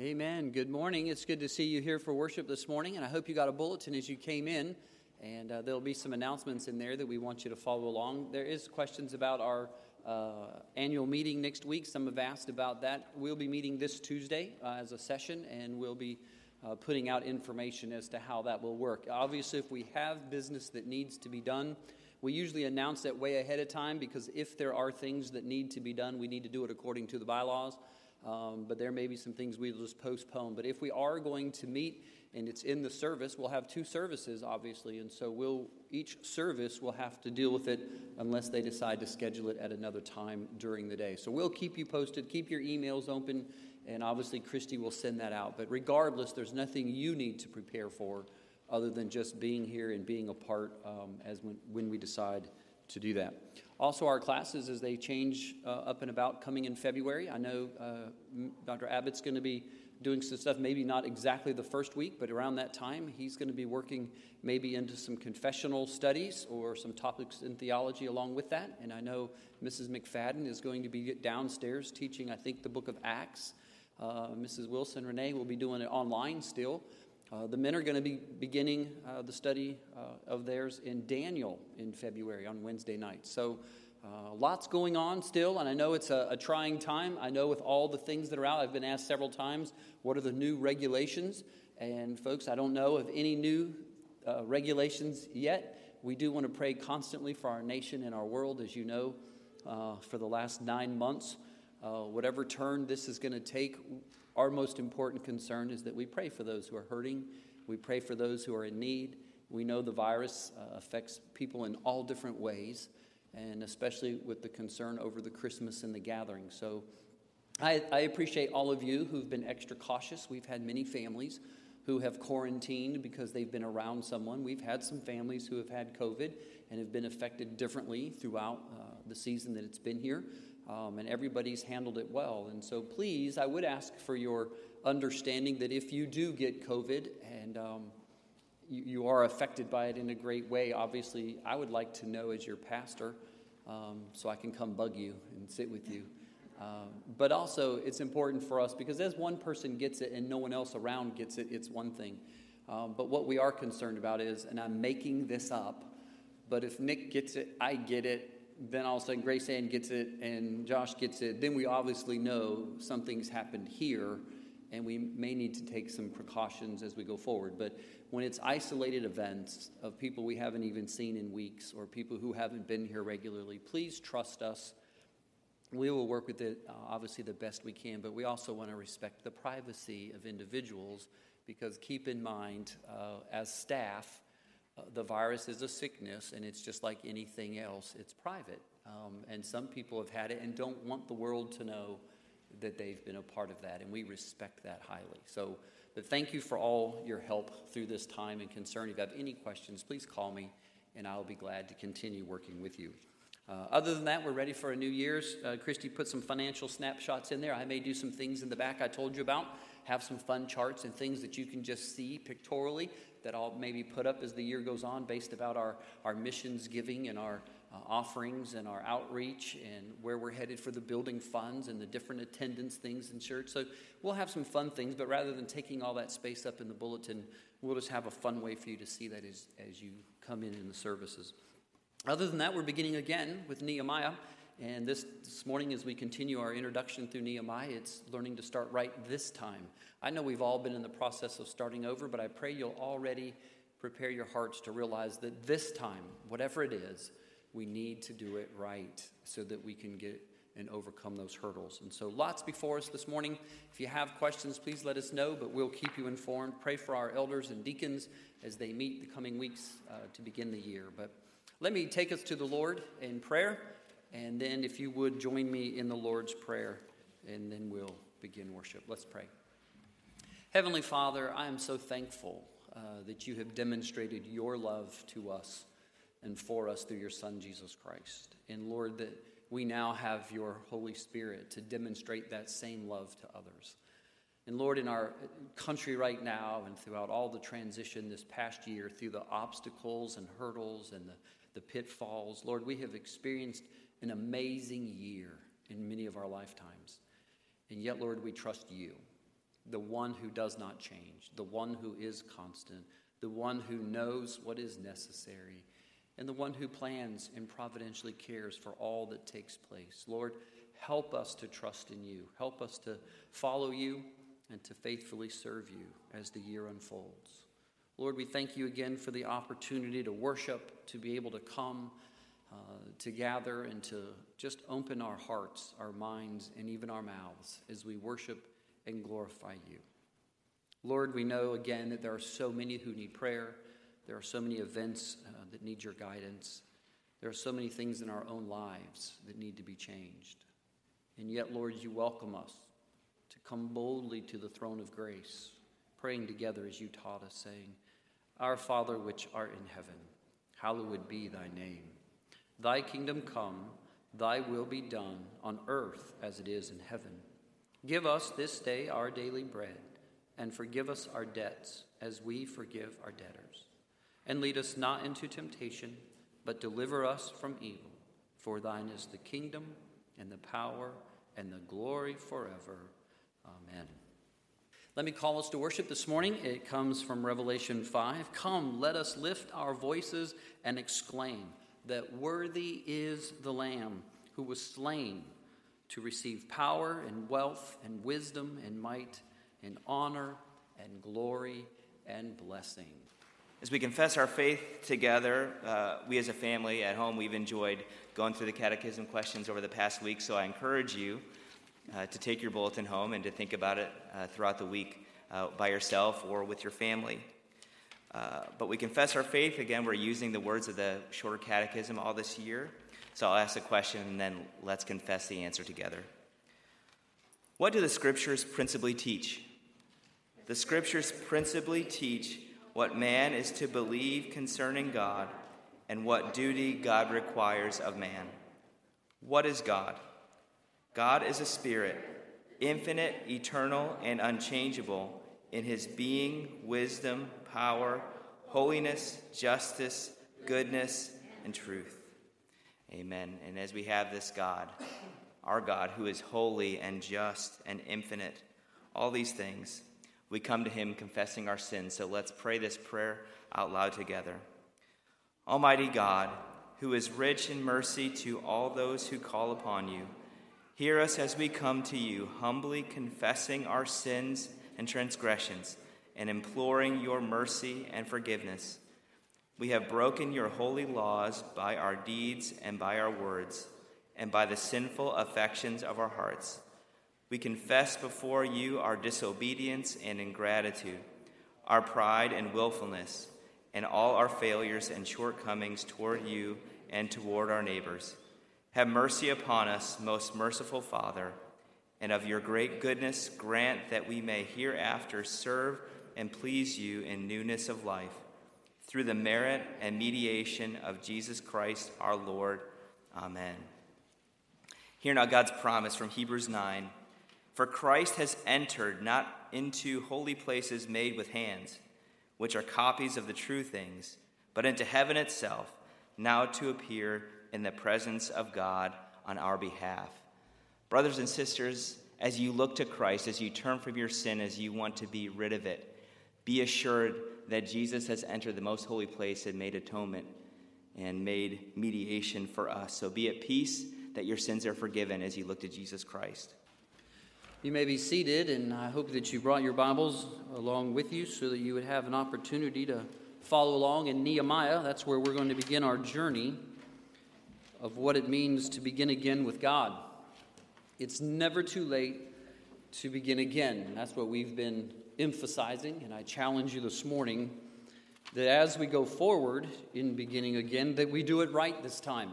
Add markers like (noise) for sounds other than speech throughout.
Amen. Good morning. It's good to see you here for worship this morning, and I hope you got a bulletin as you came in. And uh, there'll be some announcements in there that we want you to follow along. There is questions about our uh, annual meeting next week. Some have asked about that. We'll be meeting this Tuesday uh, as a session, and we'll be uh, putting out information as to how that will work. Obviously, if we have business that needs to be done, we usually announce that way ahead of time because if there are things that need to be done, we need to do it according to the bylaws. Um, but there may be some things we'll just postpone. But if we are going to meet and it's in the service, we'll have two services, obviously, and so we'll each service will have to deal with it unless they decide to schedule it at another time during the day. So we'll keep you posted. Keep your emails open, and obviously Christy will send that out. But regardless, there's nothing you need to prepare for other than just being here and being a part um, as when, when we decide to do that. Also, our classes, as they change uh, up and about coming in February, I know uh, Dr. Abbott's going to be doing some stuff, maybe not exactly the first week, but around that time, he's going to be working maybe into some confessional studies or some topics in theology along with that. And I know Mrs. McFadden is going to be downstairs teaching, I think, the book of Acts. Uh, Mrs. Wilson Renee will be doing it online still. Uh, the men are going to be beginning uh, the study uh, of theirs in Daniel in February on Wednesday night. So, uh, lots going on still, and I know it's a, a, trying time. I know with all the things that are out, I've been asked several times, what are the new regulations? And, folks, I don't know of any new uh, regulations yet. We do want to pray constantly for our nation and our world, as you know, uh, for the last nine months. whatever turn this is going to take, our most important concern is that we pray for those who are hurting, we pray for those who are in need. We know the virus uh, affects people in all different ways, and especially with the concern over the Christmas and the gathering. So I, I appreciate all of you who've been extra cautious. We've had many families who have quarantined because they've been around someone. We've had some families who have had COVID and have been affected differently throughout uh, the season that it's been here um, and everybody's handled it well. And so, please, I would ask for your understanding that if you do get COVID and um, you, you, are affected by it in a great way, obviously, I would like to know as your pastor um, so I can come bug you and sit with you. Um, but also, it's important for us because as one person gets it and no one else around gets it, it's one thing. Um, but what we are concerned about is, and I'm making this up, but if Nick gets it, I get it, then all of a sudden Grace Ann gets it and Josh gets it, then we obviously know something's happened here and we may need to take some precautions as we go forward. But when it's isolated events of people we haven't even seen in weeks or people who haven't been here regularly, please trust us. We will work with it uh, obviously the best we can, but we also want to respect the privacy of individuals because keep in mind, uh, as staff, the virus is a sickness, and it's just like anything else, it's private. Um, and some people have had it and don't want the world to know that they've been a part of that, and we respect that highly. So, but thank you for all your help through this time and concern. If you have any questions, please call me, and I'll be glad to continue working with you. Uh, other than that, we're ready for a new year's. Uh, Christy put some financial snapshots in there. I may do some things in the back I told you about, have some fun charts and things that you can just see pictorially that I'll maybe put up as the year goes on based about our, our missions giving and our uh, offerings and our outreach and where we're headed for the building funds and the different attendance things in church. So we'll have some fun things, but rather than taking all that space up in the bulletin, we'll just have a fun way for you to see that as, as you come in in the services. Other than that, we're beginning again with Nehemiah. And this, this morning, as we continue our introduction through Nehemiah, it's learning to start right this time. I know we've all been in the process of starting over, but I pray you'll already prepare your hearts to realize that this time, whatever it is, we need to do it right so that we can get and overcome those hurdles. And so, lots before us this morning. If you have questions, please let us know, but we'll keep you informed. Pray for our elders and deacons as they meet the coming weeks uh, to begin the year. But let me take us to the Lord in prayer. And then, if you would, join me in the Lord's Prayer, and then we'll begin worship. Let's pray. Heavenly Father, I am so thankful uh, that you have demonstrated your love to us and for us through your Son, Jesus Christ. And Lord, that we now have your Holy Spirit to demonstrate that same love to others. And Lord, in our country right now and throughout all the transition this past year, through the obstacles and hurdles and the, the pitfalls, Lord, we have experienced an amazing year in many of our lifetimes. And yet, Lord, we trust you. the one who does not change, the one who is constant, the one who knows what is necessary, and the one who plans and providentially cares for all that takes place. Lord, help us to trust in you. Help us to follow you and to faithfully serve you as the year unfolds. Lord, we thank you again for the opportunity to worship, to be able to come uh, to gather and to just open our hearts, our minds, and even our mouths as we worship and glorify you. Lord, we know again that there are so many who need prayer. There are so many events uh, that need your guidance. There are so many things in our own lives that need to be changed. And yet, Lord, you welcome us to come boldly to the throne of grace, praying together as you taught us, saying, Our Father which art in heaven, hallowed be thy name. Thy kingdom come, thy will be done on earth as it is in heaven. Give us this day our daily bread, and forgive us our debts as we forgive our debtors. And lead us not into temptation, but deliver us from evil. For thine is the kingdom, and the power, and the glory forever. Amen. Let me call us to worship this morning. It comes from Revelation 5. Come, let us lift our voices and exclaim that worthy is the Lamb who was slain to receive power and wealth and wisdom and might and honor and glory and blessing. As we confess our faith together, uh, we as a family at home, we've enjoyed going through the catechism questions over the past week, so I encourage you uh, to take your bulletin home and to think about it uh, throughout the week uh, by yourself or with your family. Uh, but we confess our faith. Again, we're using the words of the shorter catechism all this year. So I'll ask the question and then let's confess the answer together. What do the scriptures principally teach? The scriptures principally teach what man is to believe concerning God and what duty God requires of man. What is God? God is a spirit, infinite, eternal, and unchangeable in his being, wisdom, power, holiness, justice, goodness, and truth. Amen. And as we have this God, our God who is holy and just and infinite, all these things, we come to him confessing our sins. So let's pray this prayer out loud together. Almighty God, who is rich in mercy to all those who call upon you, hear us as we come to you, humbly confessing our sins and transgressions and imploring your mercy and forgiveness. We have broken your holy laws by our deeds and by our words, and by the sinful affections of our hearts. We confess before you our disobedience and ingratitude, our pride and willfulness, and all our failures and shortcomings toward you and toward our neighbors. Have mercy upon us, most merciful Father, and of your great goodness grant that we may hereafter serve and please you in newness of life. Through the merit and mediation of Jesus Christ our Lord. Amen. Hear now God's promise from Hebrews 9 For Christ has entered not into holy places made with hands, which are copies of the true things, but into heaven itself, now to appear in the presence of God on our behalf. Brothers and sisters, as you look to Christ, as you turn from your sin, as you want to be rid of it, be assured that Jesus has entered the most holy place and made atonement and made mediation for us. So be at peace that your sins are forgiven as you look to Jesus Christ. You may be seated, and I hope that you brought your Bibles along with you so that you would have an opportunity to follow along in Nehemiah. That's where we're going to begin our journey of what it means to begin again with God. It's never too late to begin again. That's what we've been emphasizing, and I challenge you this morning that as we go forward in beginning again, that we do it right this time.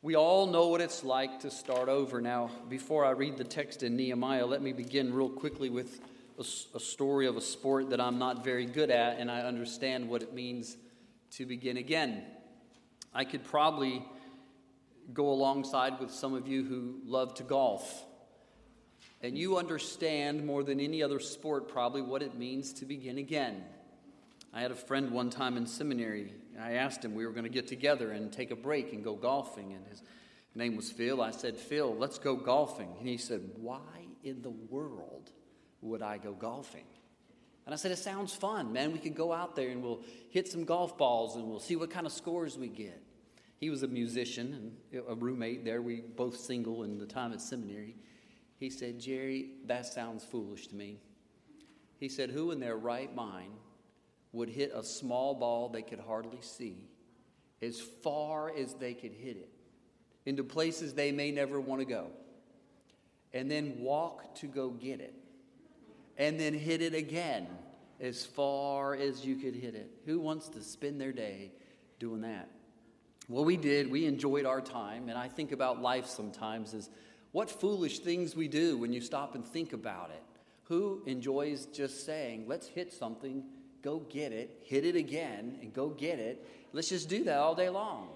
We all know what it's like to start over. Now, before I read the text in Nehemiah, let me begin real quickly with a, a story of a sport that I'm not very good at, and I understand what it means to begin again. I could probably go alongside with some of you who love to golf and you understand more than any other sport probably what it means to begin again. I had a friend one time in seminary. I asked him, we were going to get together and take a break and go golfing, and his name was Phil. I said, Phil, let's go golfing. And he said, Why in the world would I go golfing? And I said, It sounds fun, man. We could go out there and we'll hit some golf balls and we'll see what kind of scores we get. He was a musician and a roommate there. We both single in the time at seminary. He said, Jerry, that sounds foolish to me. He said, Who in their right mind would hit a small ball they could hardly see as far as they could hit it into places they may never want to go and then walk to go get it and then hit it again as far as you could hit it. Who wants to spend their day doing that? Well, we did. We enjoyed our time. And I think about life sometimes as what foolish things we do when you stop and think about it. Who enjoys just saying, let's hit something, go get it, hit it again, and go get it? Let's just do that all day long.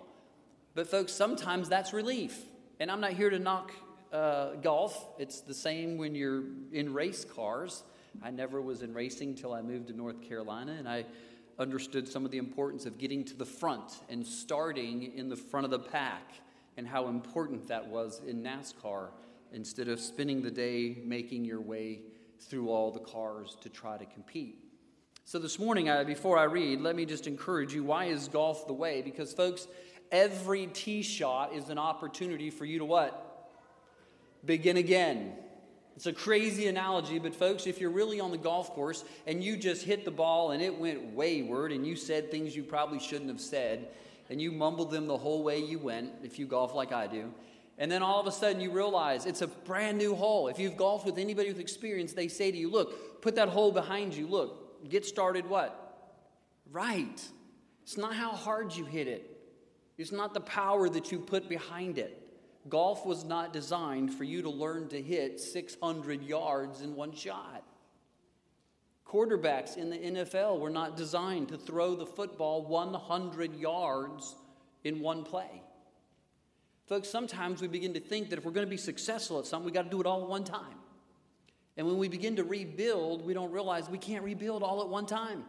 But, folks, sometimes that's relief. And I'm not here to knock uh, golf. It's the same when you're in race cars. I never was in racing until I moved to North Carolina, and I understood some of the importance of getting to the front and starting in the front of the pack and how important that was in NASCAR instead of spending the day making your way through all the cars to try to compete. So, this morning, I, before I read, let me just encourage you why is golf the way? Because, folks, every tee shot is an opportunity for you to what? begin again. It's a crazy analogy, but folks, if you're really on the golf course and you just hit the ball and it went wayward and you said things you probably shouldn't have said and you mumbled them the whole way you went, if you golf like I do, and then all of a sudden you realize it's a brand new hole. If you've golfed with anybody with experience, they say to you, Look, put that hole behind you. Look, get started what? Right. It's not how hard you hit it, it's not the power that you put behind it. Golf was not designed for you to learn to hit 600 yards in one shot. Quarterbacks in the NFL were not designed to throw the football 100 yards in one play. Folks, sometimes we begin to think that if we're going to be successful at something, we got to do it all at one time. And when we begin to rebuild, we don't realize we can't rebuild all at one time.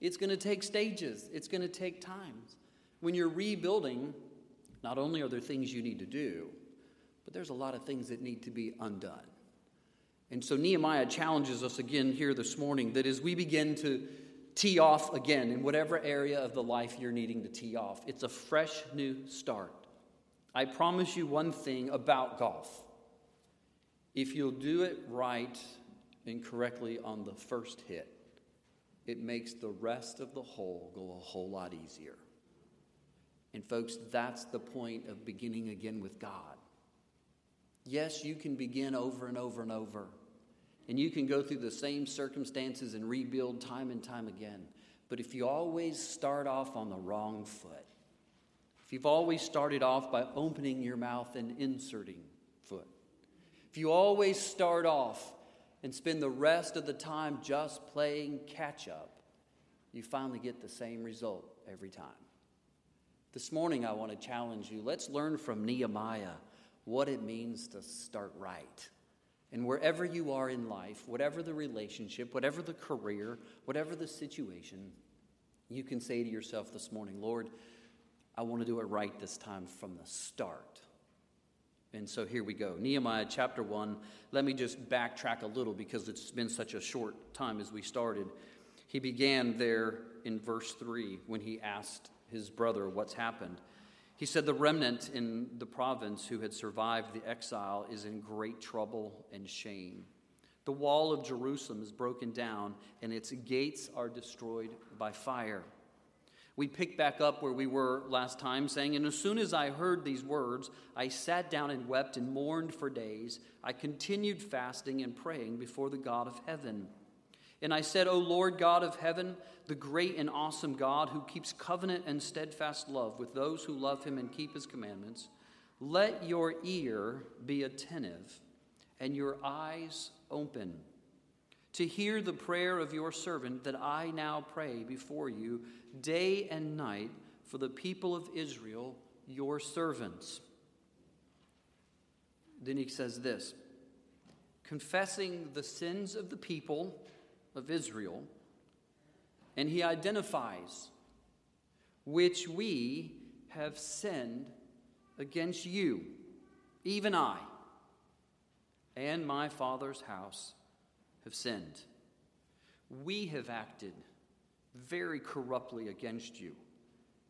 It's going to take stages, it's going to take times. When you're rebuilding, not only are there things you need to do, but there's a lot of things that need to be undone. And so Nehemiah challenges us again here this morning that as we begin to tee off again in whatever area of the life you're needing to tee off, it's a fresh new start. I promise you one thing about golf. If you'll do it right and correctly on the first hit, it makes the rest of the hole go a whole lot easier. And, folks, that's the point of beginning again with God. Yes, you can begin over and over and over, and you can go through the same circumstances and rebuild time and time again. But if you always start off on the wrong foot, if you've always started off by opening your mouth and inserting foot, if you always start off and spend the rest of the time just playing catch up, you finally get the same result every time. This morning, I want to challenge you. Let's learn from Nehemiah what it means to start right. And wherever you are in life, whatever the relationship, whatever the career, whatever the situation, you can say to yourself this morning, Lord, I want to do it right this time from the start. And so here we go. Nehemiah chapter 1. Let me just backtrack a little because it's been such a short time as we started. He began there in verse 3 when he asked his brother what's happened. He said, The remnant in the province who had survived the exile is in great trouble and shame. The wall of Jerusalem is broken down, and its gates are destroyed by fire. We pick back up where we were last time, saying, And as soon as I heard these words, I sat down and wept and mourned for days. I continued fasting and praying before the God of heaven. And I said, O Lord God of heaven, the great and awesome God who keeps covenant and steadfast love with those who love him and keep his commandments, let your ear be attentive and your eyes open to hear the prayer of your servant that I now pray before you day and night for the people of Israel, your servants. Then he says this confessing the sins of the people of Israel, and he identifies which we have sinned against you, even I, and my father's house have sinned. We have acted very corruptly against you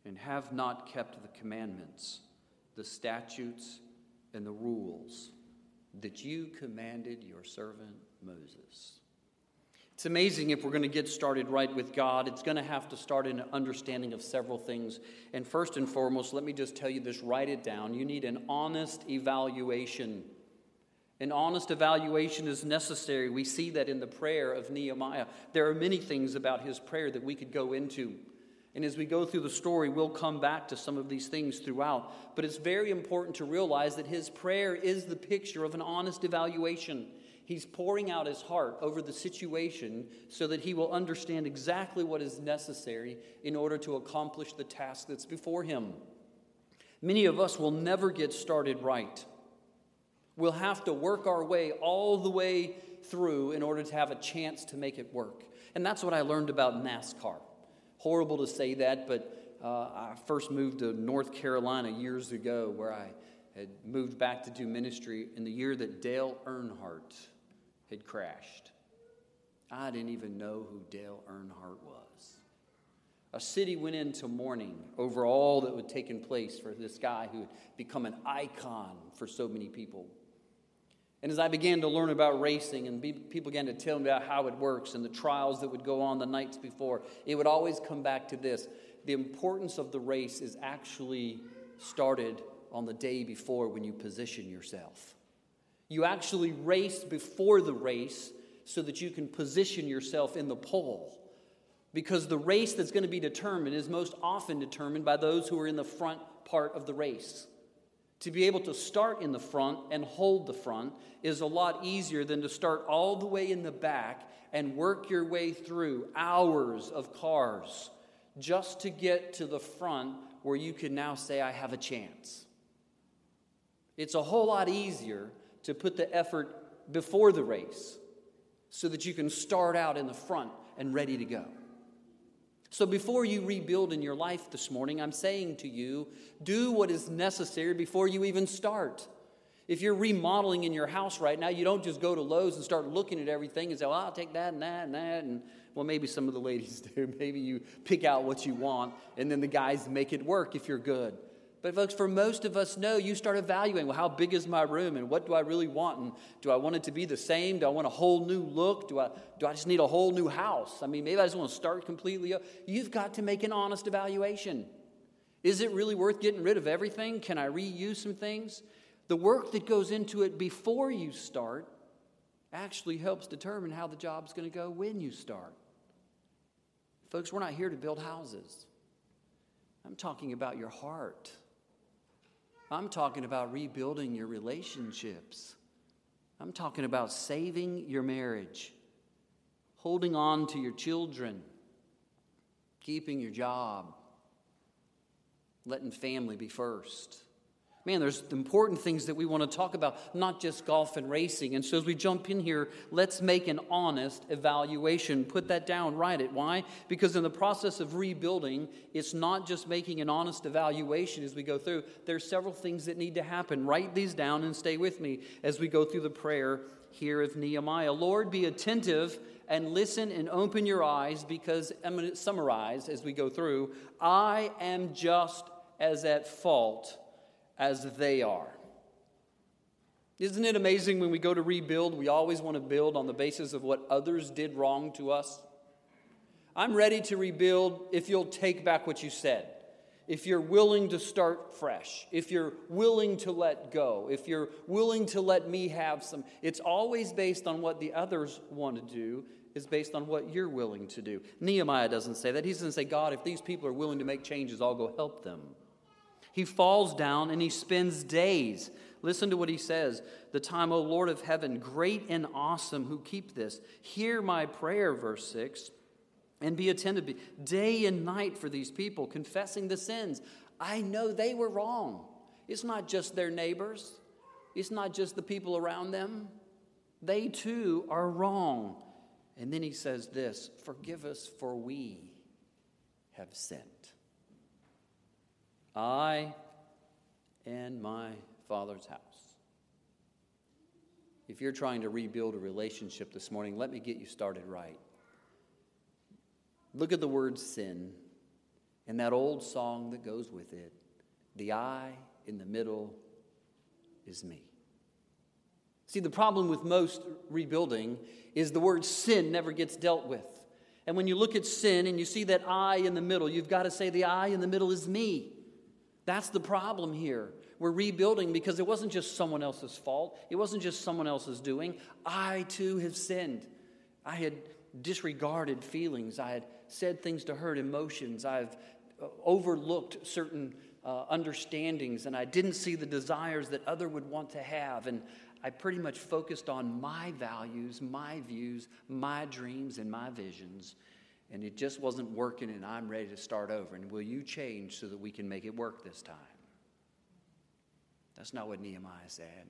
and have not kept the commandments, the statutes, and the rules that you commanded your servant Moses. It's amazing if we're going to get started right with God, it's going to have to start in an understanding of several things. And first and foremost, let me just tell you this write it down. You need an honest evaluation. An honest evaluation is necessary. We see that in the prayer of Nehemiah. There are many things about his prayer that we could go into. And as we go through the story, we'll come back to some of these things throughout. But it's very important to realize that his prayer is the picture of an honest evaluation. He's pouring out his heart over the situation so that he will understand exactly what is necessary in order to accomplish the task that's before him. Many of us will never get started right. We'll have to work our way all the way through in order to have a chance to make it work. And that's what I learned about NASCAR. Horrible to say that, but uh, I first moved to North Carolina years ago where I had moved back to do ministry in the year that Dale Earnhardt had crashed. I didn't even know who Dale Earnhardt was. A city went into mourning over all that had taken place for this guy who had become an icon for so many people. And as I began to learn about racing and people began to tell me about how it works and the trials that would go on the nights before, it would always come back to this. The importance of the race is actually started on the day before when you position yourself. You actually race before the race so that you can position yourself in the pole. Because the race that's going to be determined is most often determined by those who are in the front part of the race. To be able to start in the front and hold the front is a lot easier than to start all the way in the back and work your way through hours of cars just to get to the front where you can now say, I have a chance. It's a whole lot easier to put the effort before the race so that you can start out in the front and ready to go. So, before you rebuild in your life this morning, I'm saying to you, do what is necessary before you even start. If you're remodeling in your house right now, you don't just go to Lowe's and start looking at everything and say, well, I'll take that and that and that. And, well, maybe some of the ladies (laughs) do. Maybe you pick out what you want and then the guys make it work if you're good. But, folks, for most of us, no, you start evaluating well, how big is my room and what do I really want? And do I want it to be the same? Do I want a whole new look? Do I, do I just need a whole new house? I mean, maybe I just want to start completely. You've got to make an honest evaluation. Is it really worth getting rid of everything? Can I reuse some things? The work that goes into it before you start actually helps determine how the job's going to go when you start. Folks, we're not here to build houses. I'm talking about your heart. I'm talking about rebuilding your relationships. I'm talking about saving your marriage, holding on to your children, keeping your job, letting family be first. Man, there's important things that we want to talk about, not just golf and racing. And so as we jump in here, let's make an honest evaluation. Put that down, write it. Why? Because in the process of rebuilding, it's not just making an honest evaluation as we go through. There's several things that need to happen. Write these down and stay with me as we go through the prayer here of Nehemiah. Lord, be attentive and listen and open your eyes because I'm going to summarize as we go through. I am just as at fault as they are. Isn't it amazing when we go to rebuild, we always want to build on the basis of what others did wrong to us? I'm ready to rebuild if you'll take back what you said, if you're willing to start fresh, if you're willing to let go, if you're willing to let me have some. It's always based on what the others want to do, is based on what you're willing to do. Nehemiah doesn't say that. He doesn't say, God, if these people are willing to make changes, I'll go help them. He falls down and he spends days. Listen to what he says The time, O Lord of heaven, great and awesome, who keep this. Hear my prayer, verse 6, and be attentive day and night for these people, confessing the sins. I know they were wrong. It's not just their neighbors, it's not just the people around them. They too are wrong. And then he says this Forgive us, for we have sinned. I and my Father's house. If you're trying to rebuild a relationship this morning, let me get you started right. Look at the word sin and that old song that goes with it. The I in the middle is me. See, the problem with most rebuilding is the word sin never gets dealt with. And when you look at sin and you see that I in the middle, you've got to say the I in the middle is me. That's the problem here. We're rebuilding because it wasn't just someone else's fault, it wasn't just someone else's doing. I too have sinned. I had disregarded feelings, I had said things to hurt emotions, I've uh, overlooked certain uh, understandings, and I didn't see the desires that other would want to have. And I pretty much focused on my values, my views, my dreams, and my visions. And it just wasn't working, and I'm ready to start over. And will you change so that we can make it work this time? That's not what Nehemiah said.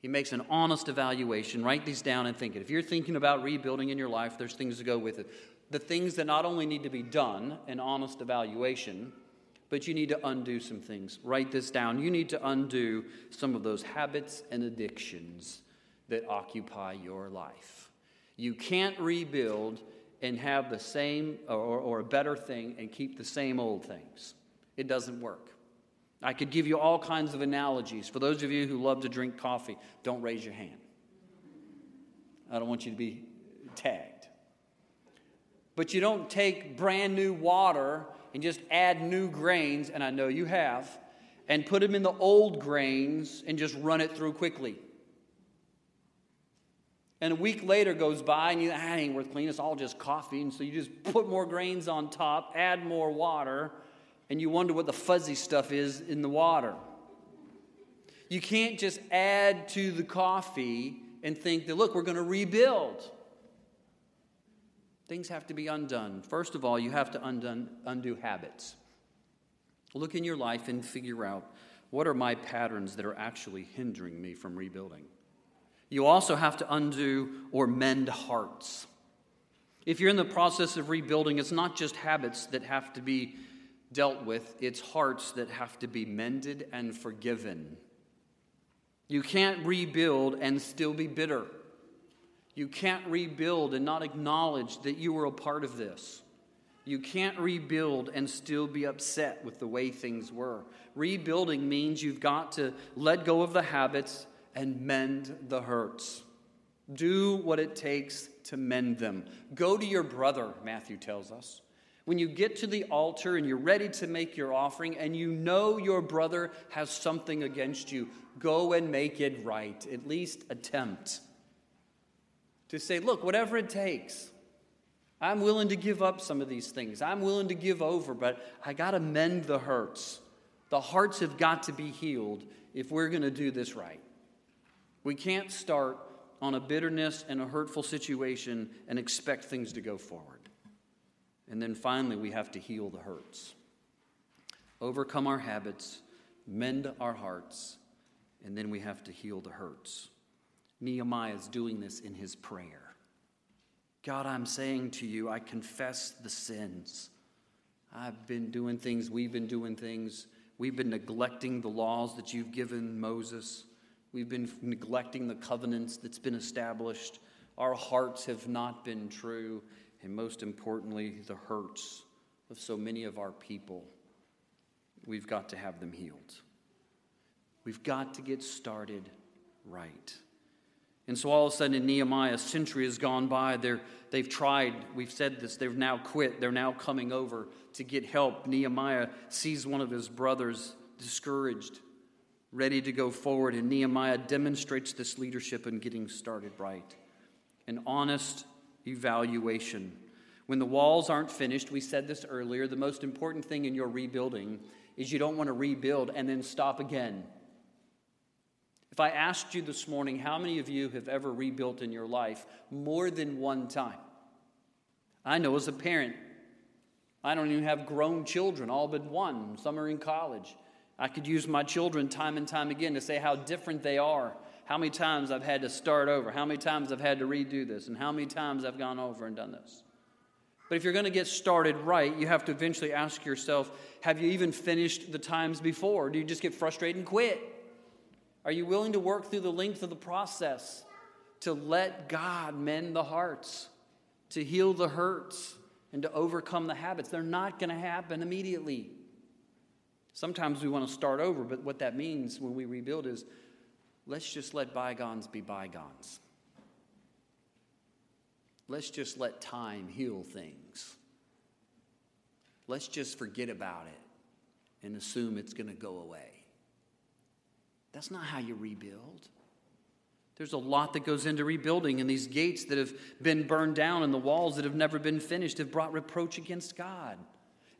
He makes an honest evaluation. Write these down and think it. If you're thinking about rebuilding in your life, there's things to go with it. The things that not only need to be done, an honest evaluation, but you need to undo some things. Write this down. You need to undo some of those habits and addictions that occupy your life. You can't rebuild and have the same or, or a better thing and keep the same old things. It doesn't work. I could give you all kinds of analogies. For those of you who love to drink coffee, don't raise your hand. I don't want you to be tagged. But you don't take brand new water and just add new grains, and I know you have, and put them in the old grains and just run it through quickly. And a week later goes by, and you ah, ain't worth cleaning. It's all just coffee. And so you just put more grains on top, add more water, and you wonder what the fuzzy stuff is in the water. You can't just add to the coffee and think that, look, we're going to rebuild. Things have to be undone. First of all, you have to undone, undo habits. Look in your life and figure out what are my patterns that are actually hindering me from rebuilding. You also have to undo or mend hearts. If you're in the process of rebuilding, it's not just habits that have to be dealt with, it's hearts that have to be mended and forgiven. You can't rebuild and still be bitter. You can't rebuild and not acknowledge that you were a part of this. You can't rebuild and still be upset with the way things were. Rebuilding means you've got to let go of the habits and mend the hurts. Do what it takes to mend them. Go to your brother, Matthew tells us. When you get to the altar and you're ready to make your offering and you know your brother has something against you, go and make it right. At least attempt to say, look, whatever it takes, I'm willing to give up some of these things. I'm willing to give over, but I got to mend the hurts. The hearts have got to be healed if we're going to do this right. We can't start on a bitterness and a hurtful situation and expect things to go forward. And then finally, we have to heal the hurts, overcome our habits, mend our hearts, and then we have to heal the hurts. Nehemiah is doing this in his prayer. God, I'm saying to you, I confess the sins. I've been doing things, we've been doing things. We've been neglecting the laws that you've given Moses. We've been neglecting the covenants that's been established. Our hearts have not been true. And most importantly, the hurts of so many of our people. We've got to have them healed. We've got to get started right. And so all of a sudden in Nehemiah, a century has gone by. They're, they've tried, we've said this, they've now quit. They're now coming over to get help. Nehemiah sees one of his brothers discouraged, ready to go forward, and Nehemiah demonstrates this leadership in getting started right. An honest evaluation. When the walls aren't finished, we said this earlier, the most important thing in your rebuilding is you don't want to rebuild and then stop again. If I asked you this morning, how many of you have ever rebuilt in your life more than one time? I know as a parent, I don't even have grown children, all but one. Some are in college. I could use my children time and time again to say how different they are, how many times I've had to start over, how many times I've had to redo this, and how many times I've gone over and done this. But if you're going to get started right, you have to eventually ask yourself have you even finished the times before? Do you just get frustrated and quit? Are you willing to work through the length of the process to let God mend the hearts, to heal the hurts, and to overcome the habits? They're not going to happen immediately. Sometimes we want to start over, but what that means when we rebuild is let's just let bygones be bygones. Let's just let time heal things. Let's just forget about it and assume it's going to go away. That's not how you rebuild. There's a lot that goes into rebuilding, and these gates that have been burned down and the walls that have never been finished have brought reproach against God.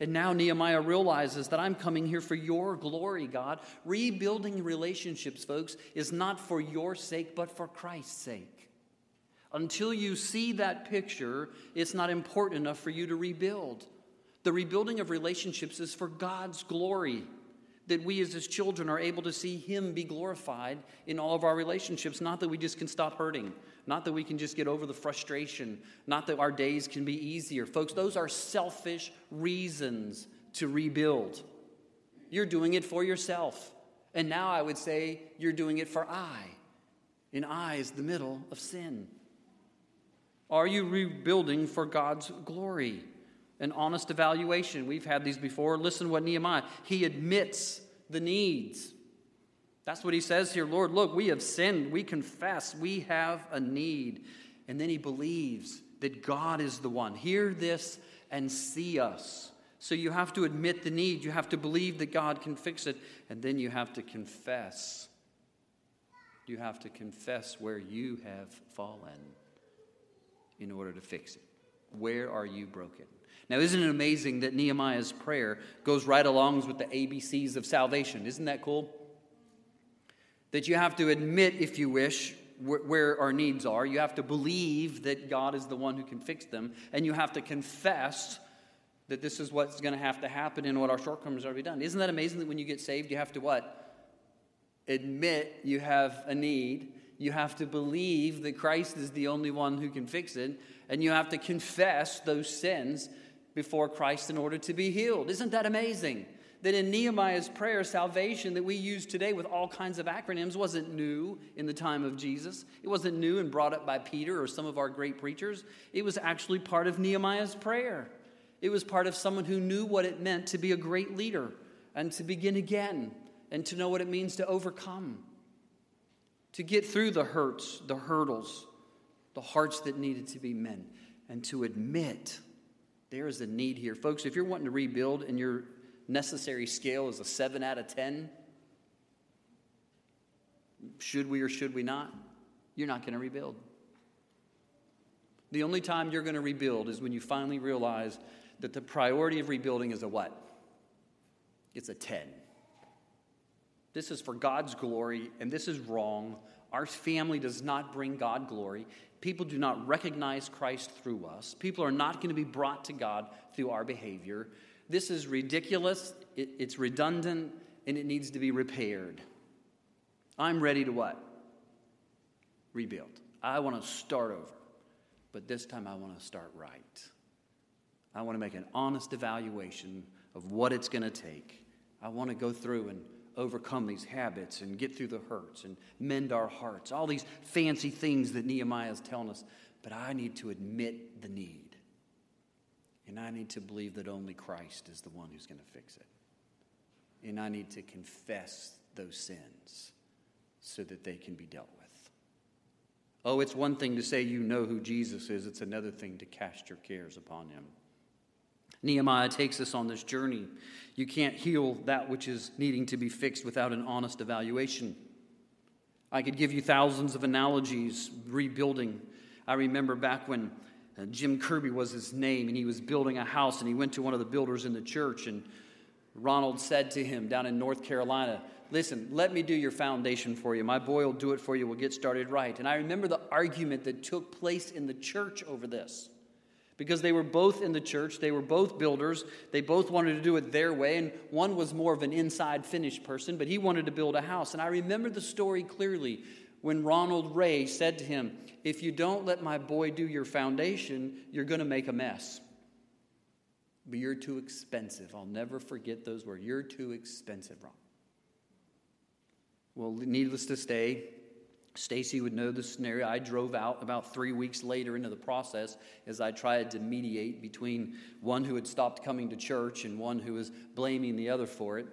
And now Nehemiah realizes that I'm coming here for your glory, God. Rebuilding relationships, folks, is not for your sake, but for Christ's sake. Until you see that picture, it's not important enough for you to rebuild. The rebuilding of relationships is for God's glory, that we as His children are able to see Him be glorified in all of our relationships, not that we just can stop hurting, not that we can just get over the frustration, not that our days can be easier. Folks, those are selfish reasons to rebuild. You're doing it for yourself. And now I would say you're doing it for I. And I is the middle of sin. Are you rebuilding for God's glory? An honest evaluation. We've had these before. Listen what Nehemiah, he admits the needs. That's what he says here Lord, look, we have sinned. We confess. We have a need. And then he believes that God is the one. Hear this and see us. So you have to admit the need. You have to believe that God can fix it. And then you have to confess. You have to confess where you have fallen in order to fix it. Where are you broken? Now, isn't it amazing that Nehemiah's prayer goes right along with the ABCs of salvation? Isn't that cool? that you have to admit, if you wish, where our needs are. You have to believe that God is the one who can fix them. And you have to confess that this is what's going to have to happen and what our shortcomings are to be done. Isn't that amazing that when you get saved, you have to what? Admit you have a need. You have to believe that Christ is the only one who can fix it. And you have to confess those sins before Christ in order to be healed. Isn't that amazing? that in Nehemiah's prayer, salvation that we use today with all kinds of acronyms wasn't new in the time of Jesus. It wasn't new and brought up by Peter or some of our great preachers. It was actually part of Nehemiah's prayer. It was part of someone who knew what it meant to be a great leader and to begin again and to know what it means to overcome, to get through the hurts, the hurdles, the hearts that needed to be mended, and to admit there is a need here. Folks, if you're wanting to rebuild and you're necessary scale is a 7 out of 10, should we or should we not? You're not going to rebuild. The only time you're going to rebuild is when you finally realize that the priority of rebuilding is a what? It's a 10. This is for God's glory, and this is wrong. Our family does not bring God glory. People do not recognize Christ through us. People are not going to be brought to God through our behavior. This is ridiculous, it, it's redundant, and it needs to be repaired. I'm ready to what? Rebuild. I want to start over. But this time I want to start right. I want to make an honest evaluation of what it's going to take. I want to go through and overcome these habits and get through the hurts and mend our hearts. All these fancy things that Nehemiah is telling us. But I need to admit the need. And I need to believe that only Christ is the one who's going to fix it. And I need to confess those sins so that they can be dealt with. Oh, it's one thing to say you know who Jesus is, it's another thing to cast your cares upon him. Nehemiah takes us on this journey. You can't heal that which is needing to be fixed without an honest evaluation. I could give you thousands of analogies rebuilding. I remember back when uh, Jim Kirby was his name, and he was building a house, and he went to one of the builders in the church, and Ronald said to him down in North Carolina, Listen, let me do your foundation for you. My boy will do it for you. We'll get started right. And I remember the argument that took place in the church over this because they were both in the church. They were both builders. They both wanted to do it their way. And one was more of an inside finished person, but he wanted to build a house. And I remember the story clearly when Ronald Ray said to him, If you don't let my boy do your foundation, you're going to make a mess. But you're too expensive. I'll never forget those words. You're too expensive, Ron. Well, needless to say, Stacy would know the scenario. I drove out about three weeks later into the process as I tried to mediate between one who had stopped coming to church and one who was blaming the other for it.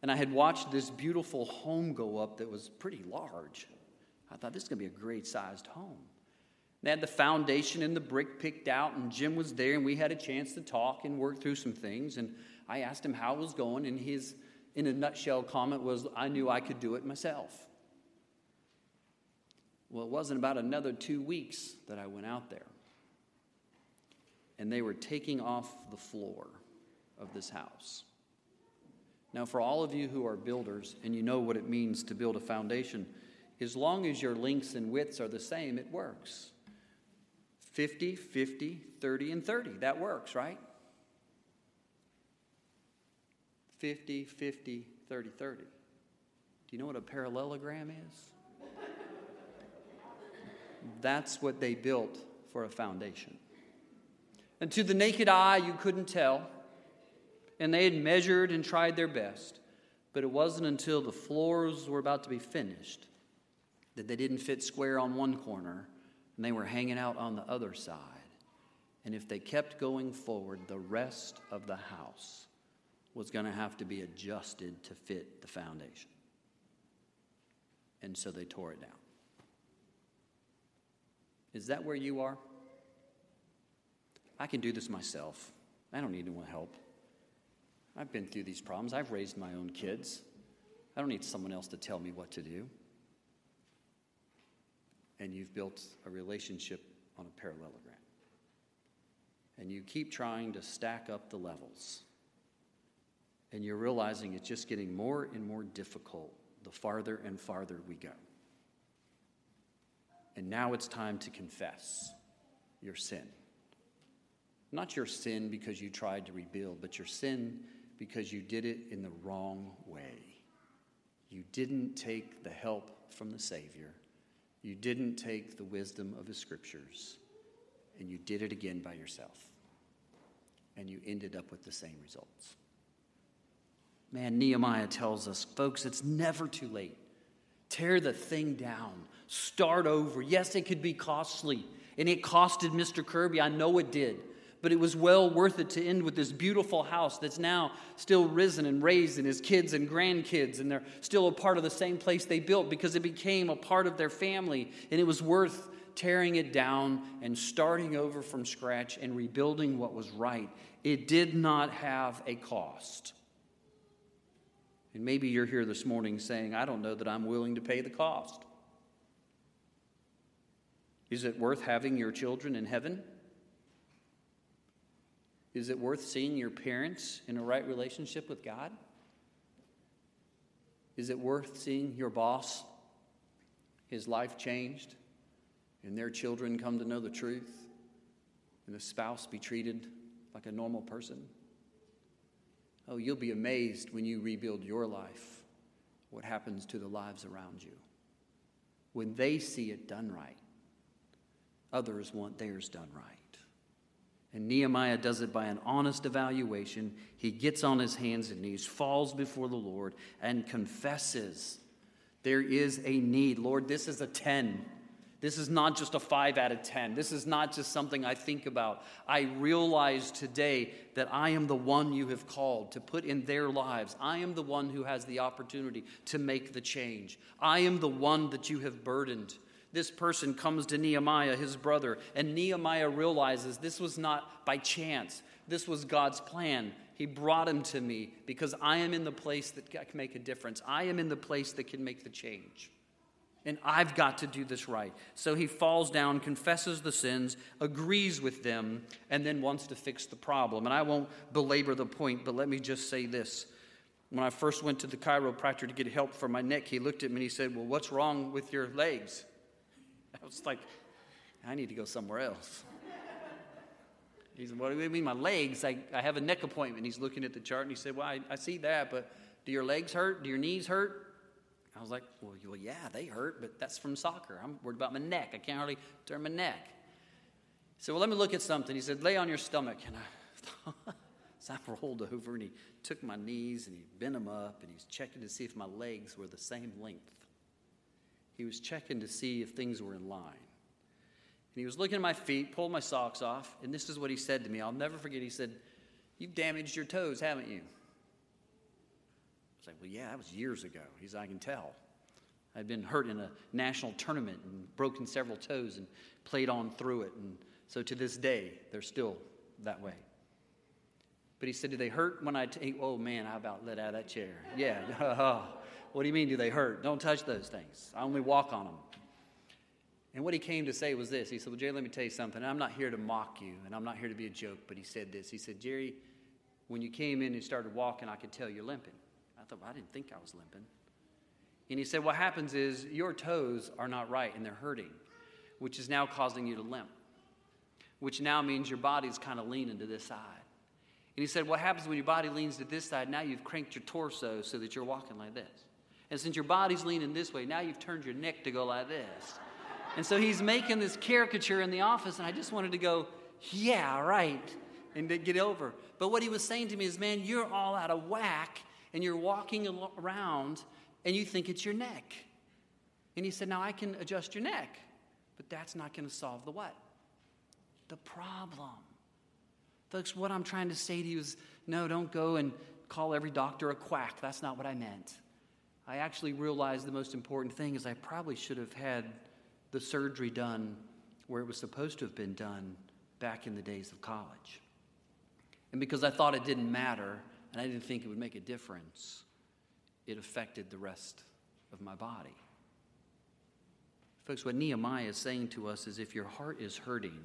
And I had watched this beautiful home go up that was pretty large. I thought this is going to be a great sized home. They had the foundation and the brick picked out, and Jim was there, and we had a chance to talk and work through some things. And I asked him how it was going, and his, in a nutshell, comment was, I knew I could do it myself. Well, it wasn't about another two weeks that I went out there. And they were taking off the floor of this house. Now, for all of you who are builders and you know what it means to build a foundation, as long as your lengths and widths are the same, it works. 50, 50, 30, and 30. That works, right? 50, 50, 30, 30. Do you know what a parallelogram is? That's what they built for a foundation. And to the naked eye, you couldn't tell. And they had measured and tried their best. But it wasn't until the floors were about to be finished that they didn't fit square on one corner and they were hanging out on the other side. And if they kept going forward, the rest of the house was going to have to be adjusted to fit the foundation. And so they tore it down. Is that where you are? I can do this myself. I don't need anyone help. I've been through these problems. I've raised my own kids. I don't need someone else to tell me what to do. And you've built a relationship on a parallelogram. And you keep trying to stack up the levels. And you're realizing it's just getting more and more difficult the farther and farther we go. And now it's time to confess your sin. Not your sin because you tried to rebuild, but your sin because you did it in the wrong way. You didn't take the help from the Savior, you didn't take the wisdom of the scriptures, and you did it again by yourself. And you ended up with the same results. Man, Nehemiah tells us, folks, it's never too late. Tear the thing down start over. Yes, it could be costly, and it costed Mr. Kirby. I know it did. But it was well worth it to end with this beautiful house that's now still risen and raised, and his kids and grandkids, and they're still a part of the same place they built because it became a part of their family, and it was worth tearing it down and starting over from scratch and rebuilding what was right. It did not have a cost. And maybe you're here this morning saying, I don't know that I'm willing to pay the cost. Is it worth having your children in heaven? Is it worth seeing your parents in a right relationship with God? Is it worth seeing your boss, his life changed, and their children come to know the truth, and the spouse be treated like a normal person? Oh, you'll be amazed when you rebuild your life what happens to the lives around you. When they see it done right, Others want theirs done right. And Nehemiah does it by an honest evaluation. He gets on his hands and knees, falls before the Lord, and confesses there is a need. Lord, this is a 10. This is not just a 5 out of 10. This is not just something I think about. I realize today that I am the one you have called to put in their lives. I am the one who has the opportunity to make the change. I am the one that you have burdened this person comes to Nehemiah, his brother, and Nehemiah realizes this was not by chance. This was God's plan. He brought him to me because I am in the place that can make a difference. I am in the place that can make the change. And I've got to do this right. So he falls down, confesses the sins, agrees with them, and then wants to fix the problem. And I won't belabor the point, but let me just say this. When I first went to the chiropractor to get help for my neck, he looked at me and he said, Well, what's wrong with your legs? (laughs) I was like, I need to go somewhere else. (laughs) He said, What do you mean, my legs? I, I have a neck appointment. He's looking at the chart and he said, Well, I, I see that, but do your legs hurt? Do your knees hurt? I was like, well, well, yeah, they hurt, but that's from soccer. I'm worried about my neck. I can't hardly turn my neck. He said, Well, let me look at something. He said, Lay on your stomach. And I (laughs) So I rolled over and he took my knees and he bent them up and he's checking to see if my legs were the same length. He was checking to see if things were in line. And he was looking at my feet, pulled my socks off, and this is what he said to me. I'll never forget. He said, You've damaged your toes, haven't you? I like, Well, yeah, that was years ago. He's, I can tell. I'd been hurt in a national tournament and broken several toes and played on through it. And so to this day, they're still that way. But he said, Do they hurt when I take? Oh man, I about let out of that chair. Yeah. (laughs) Oh, what do you mean, do they hurt? Don't touch those things. I only walk on them. And what he came to say was this He said, Well, Jerry, let me tell you something. I'm not here to mock you, and I'm not here to be a joke, but he said this. He said, Jerry, when you came in and started walking, I could tell you're limping. I thought, well, I didn't think I was limping. And he said, What happens is your toes are not right and they're hurting, which is now causing you to limp, which now means your body's kind of leaning to this side. And he said, What happens when your body leans to this side? Now you've cranked your torso so that you're walking like this. And since your body's leaning this way, now you've turned your neck to go like this. And so he's making this caricature in the office, and I just wanted to go, Yeah, right, and to get over. But what he was saying to me is, Man, you're all out of whack, and you're walking around and you think it's your neck. And he said, Now I can adjust your neck, but that's not going to solve the what? The problem. Folks, what I'm trying to say to you is no, don't go and call every doctor a quack. That's not what I meant. I actually realized the most important thing is I probably should have had the surgery done where it was supposed to have been done back in the days of college. And because I thought it didn't matter and I didn't think it would make a difference, it affected the rest of my body. Folks, what Nehemiah is saying to us is if your heart is hurting,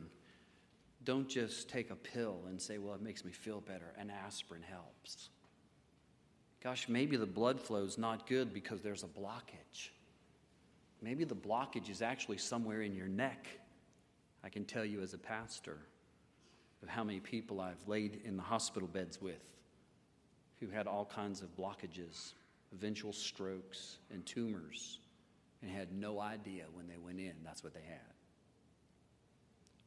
don't just take a pill and say, well, it makes me feel better. An aspirin helps. Gosh, maybe the blood flow is not good because there's a blockage. Maybe the blockage is actually somewhere in your neck. I can tell you as a pastor of how many people I've laid in the hospital beds with who had all kinds of blockages eventual strokes and tumors and had no idea when they went in that's what they had.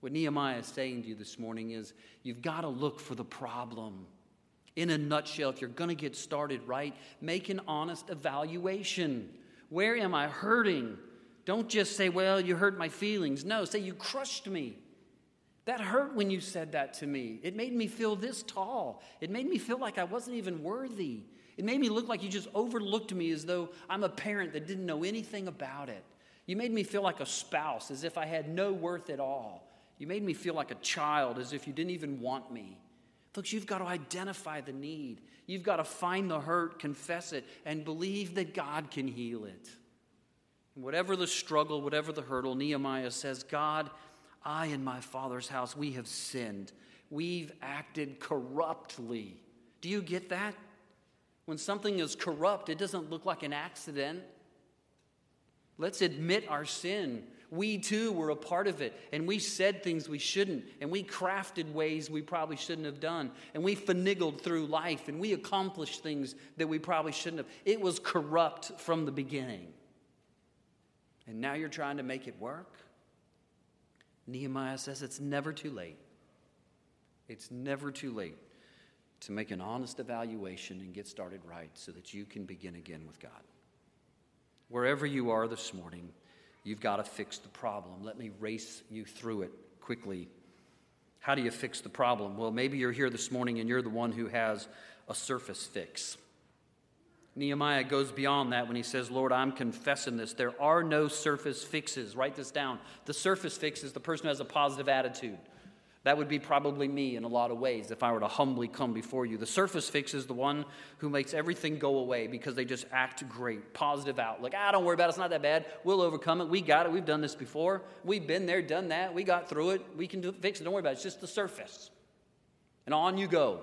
What Nehemiah is saying to you this morning is you've got to look for the problem. In a nutshell, if you're going to get started right, make an honest evaluation. Where am I hurting? Don't just say, well, you hurt my feelings. No, say, you crushed me. That hurt when you said that to me. It made me feel this tall. It made me feel like I wasn't even worthy. It made me look like you just overlooked me as though I'm a parent that didn't know anything about it. You made me feel like a spouse, as if I had no worth at all. You made me feel like a child, as if you didn't even want me. Folks, you've got to identify the need. You've got to find the hurt, confess it, and believe that God can heal it. whatever the struggle, whatever the hurdle, Nehemiah says, God, I and my father's house, we have sinned. We've acted corruptly. Do you get that? When something is corrupt, it doesn't look like an accident. Let's admit our sin. We too were a part of it, and we said things we shouldn't, and we crafted ways we probably shouldn't have done, and we finagled through life, and we accomplished things that we probably shouldn't have. It was corrupt from the beginning. And now you're trying to make it work? Nehemiah says it's never too late. It's never too late to make an honest evaluation and get started right so that you can begin again with God. Wherever you are this morning, you've got to fix the problem. Let me race you through it quickly. How do you fix the problem? Well, maybe you're here this morning and you're the one who has a surface fix. Nehemiah goes beyond that when he says, Lord, I'm confessing this. There are no surface fixes. Write this down. The surface fix is the person who has a positive attitude. That would be probably me in a lot of ways if I were to humbly come before you. The surface fix is the one who makes everything go away because they just act great, positive outlook. Ah, don't worry about it. It's not that bad. We'll overcome it. We got it. We've done this before. We've been there, done that. We got through it. We can do, fix it. Don't worry about it. It's just the surface. And on you go.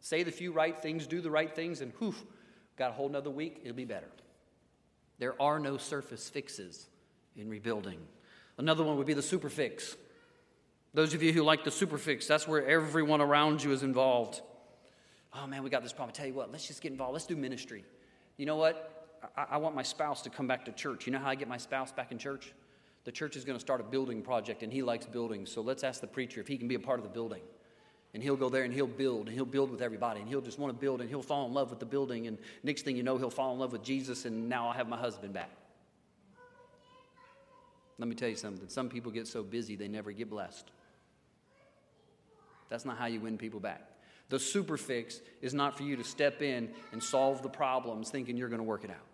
Say the few right things, do the right things, and whew, got a whole nother week. It'll be better. There are no surface fixes in rebuilding. Another one would be the super fix. Those of you who like the super fix, that's where everyone around you is involved. Oh man, we got this problem. I tell you what, let's just get involved. Let's do ministry. You know what? I, I want my spouse to come back to church. You know how I get my spouse back in church? The church is going to start a building project, and he likes buildings. So let's ask the preacher if he can be a part of the building. And he'll go there and he'll build and he'll build with everybody and he'll just want to build and he'll fall in love with the building and next thing you know he'll fall in love with jesus and now i'll have my husband back. Let me tell you something. Some people get so busy they never get blessed. That's not how you win people back. The super fix is not for you to step in and solve the problems thinking you're going to work it out.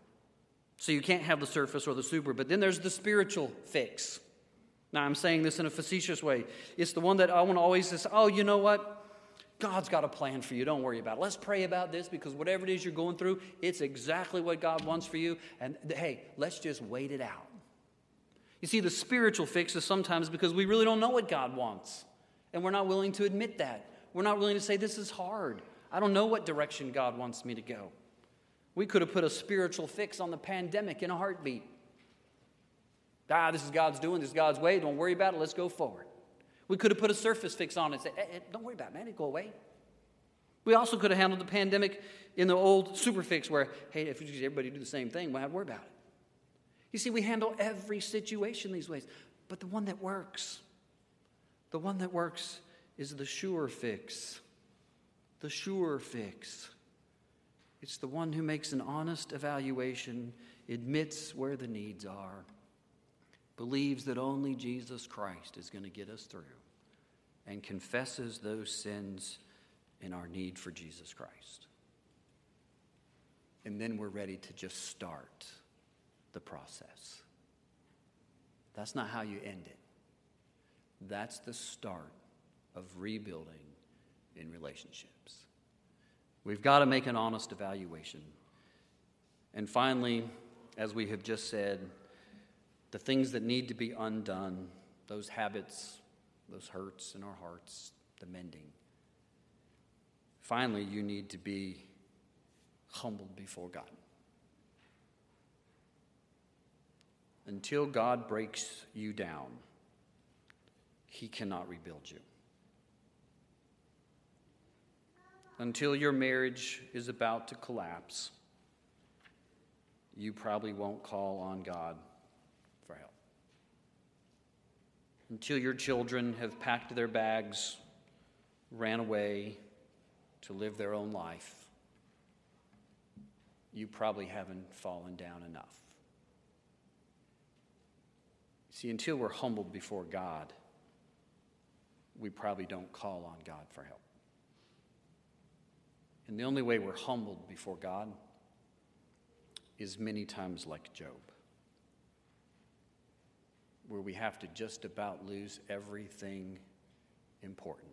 So you can't have the surface or the super but then there's the spiritual fix now, I'm saying this in a facetious way. It's the one that I want to always say, oh, you know what? God's got a plan for you. Don't worry about it. Let's pray about this because whatever it is you're going through, it's exactly what God wants for you. And hey, let's just wait it out. You see, the spiritual fix is sometimes because we really don't know what God wants. And we're not willing to admit that. We're not willing to say, this is hard. I don't know what direction God wants me to go. We could have put a spiritual fix on the pandemic in a heartbeat. Ah, this is God's doing, this is God's way. Don't worry about it. Let's go forward. We could have put a surface fix on it and said, hey, hey, don't worry about it, man. It'll go away. We also could have handled the pandemic in the old super fix where, hey, if everybody do the same thing, we'll have to worry about it. You see, we handle every situation these ways. But the one that works, the one that works is the sure fix. The sure fix. It's the one who makes an honest evaluation, admits where the needs are, believes that only Jesus Christ is going to get us through, and confesses those sins in our need for Jesus Christ. And then we're ready to just start the process. That's not how you end it. That's the start of rebuilding in relationships. We've got to make an honest evaluation. And finally, as we have just said, the things that need to be undone, those habits, those hurts in our hearts, the mending. Finally, you need to be humbled before God. Until God breaks you down, He cannot rebuild you. Until your marriage is about to collapse, you probably won't call on God until your children have packed their bags, ran away to live their own life, you probably haven't fallen down enough. See, until we're humbled before God, we probably don't call on God for help. And the only way we're humbled before God is many times like Job where we have to just about lose everything important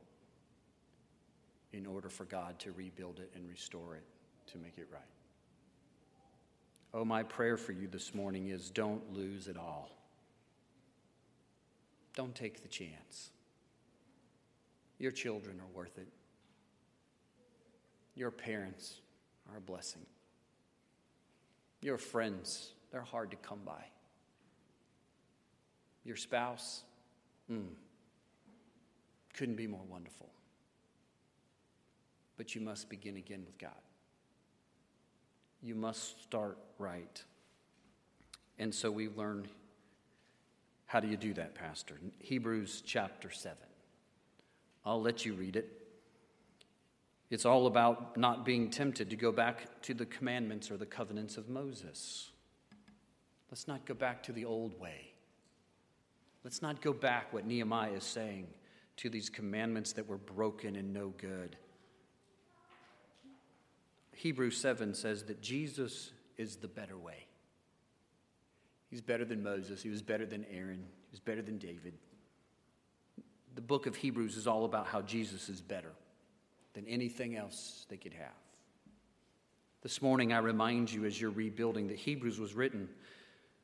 in order for God to rebuild it and restore it to make it right. Oh, my prayer for you this morning is don't lose it all. Don't take the chance. Your children are worth it. Your parents are a blessing. Your friends, they're hard to come by your spouse, mm, couldn't be more wonderful. But you must begin again with God. You must start right. And so we learn how do you do that, Pastor? Hebrews chapter 7. I'll let you read it. It's all about not being tempted to go back to the commandments or the covenants of Moses. Let's not go back to the old way. Let's not go back what Nehemiah is saying to these commandments that were broken and no good. Hebrews 7 says that Jesus is the better way. He's better than Moses, he was better than Aaron, he was better than David. The book of Hebrews is all about how Jesus is better than anything else they could have. This morning, I remind you as you're rebuilding that Hebrews was written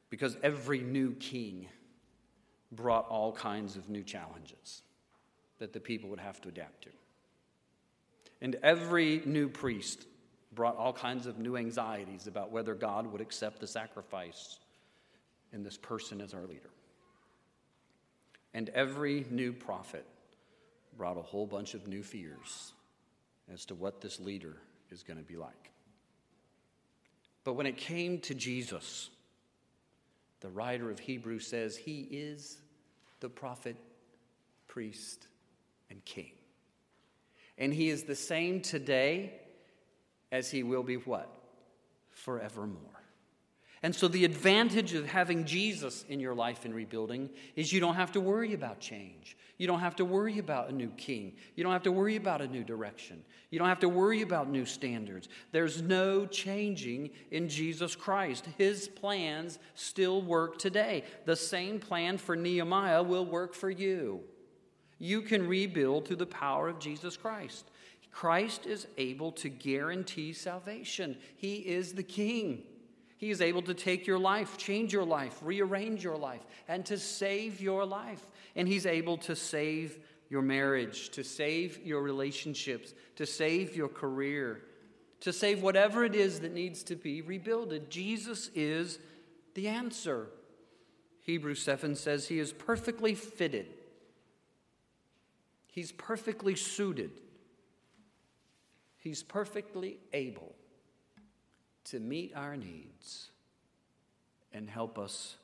because every new king brought all kinds of new challenges that the people would have to adapt to. And every new priest brought all kinds of new anxieties about whether God would accept the sacrifice in this person as our leader. And every new prophet brought a whole bunch of new fears as to what this leader is going to be like. But when it came to Jesus, the writer of Hebrews says he is the prophet, priest, and king. And he is the same today as he will be what? Forevermore. And so, the advantage of having Jesus in your life in rebuilding is you don't have to worry about change. You don't have to worry about a new king. You don't have to worry about a new direction. You don't have to worry about new standards. There's no changing in Jesus Christ. His plans still work today. The same plan for Nehemiah will work for you. You can rebuild through the power of Jesus Christ. Christ is able to guarantee salvation, He is the king. He is able to take your life, change your life, rearrange your life, and to save your life. And He's able to save your marriage, to save your relationships, to save your career, to save whatever it is that needs to be rebuilded. Jesus is the answer. Hebrews 7 says He is perfectly fitted, He's perfectly suited, He's perfectly able to meet our needs and help us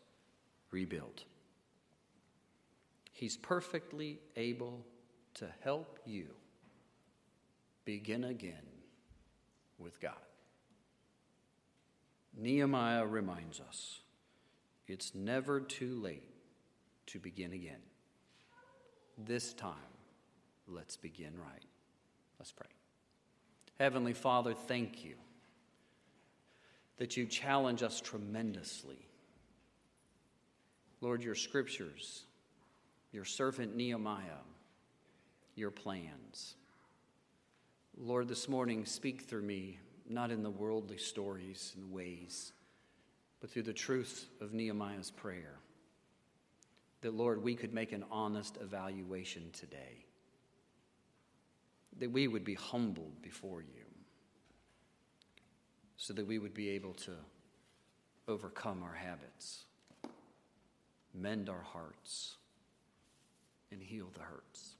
rebuild. He's perfectly able to help you begin again with God. Nehemiah reminds us it's never too late to begin again. This time, let's begin right. Let's pray. Heavenly Father, thank you that you challenge us tremendously. Lord, your scriptures, your servant Nehemiah, your plans. Lord, this morning, speak through me, not in the worldly stories and ways, but through the truth of Nehemiah's prayer. That, Lord, we could make an honest evaluation today. That we would be humbled before you so that we would be able to overcome our habits, mend our hearts, and heal the hurts.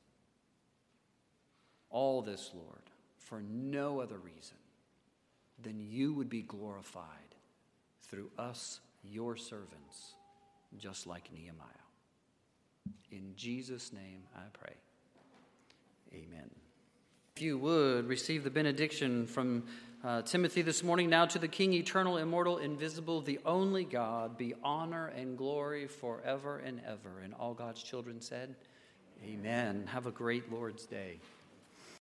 All this, Lord, for no other reason than you would be glorified through us, your servants, just like Nehemiah. In Jesus' name I pray. Amen. If you would receive the benediction from uh, Timothy this morning, now to the King, eternal, immortal, invisible, the only God, be honor and glory forever and ever. And all God's children said, Amen. Have a great Lord's day.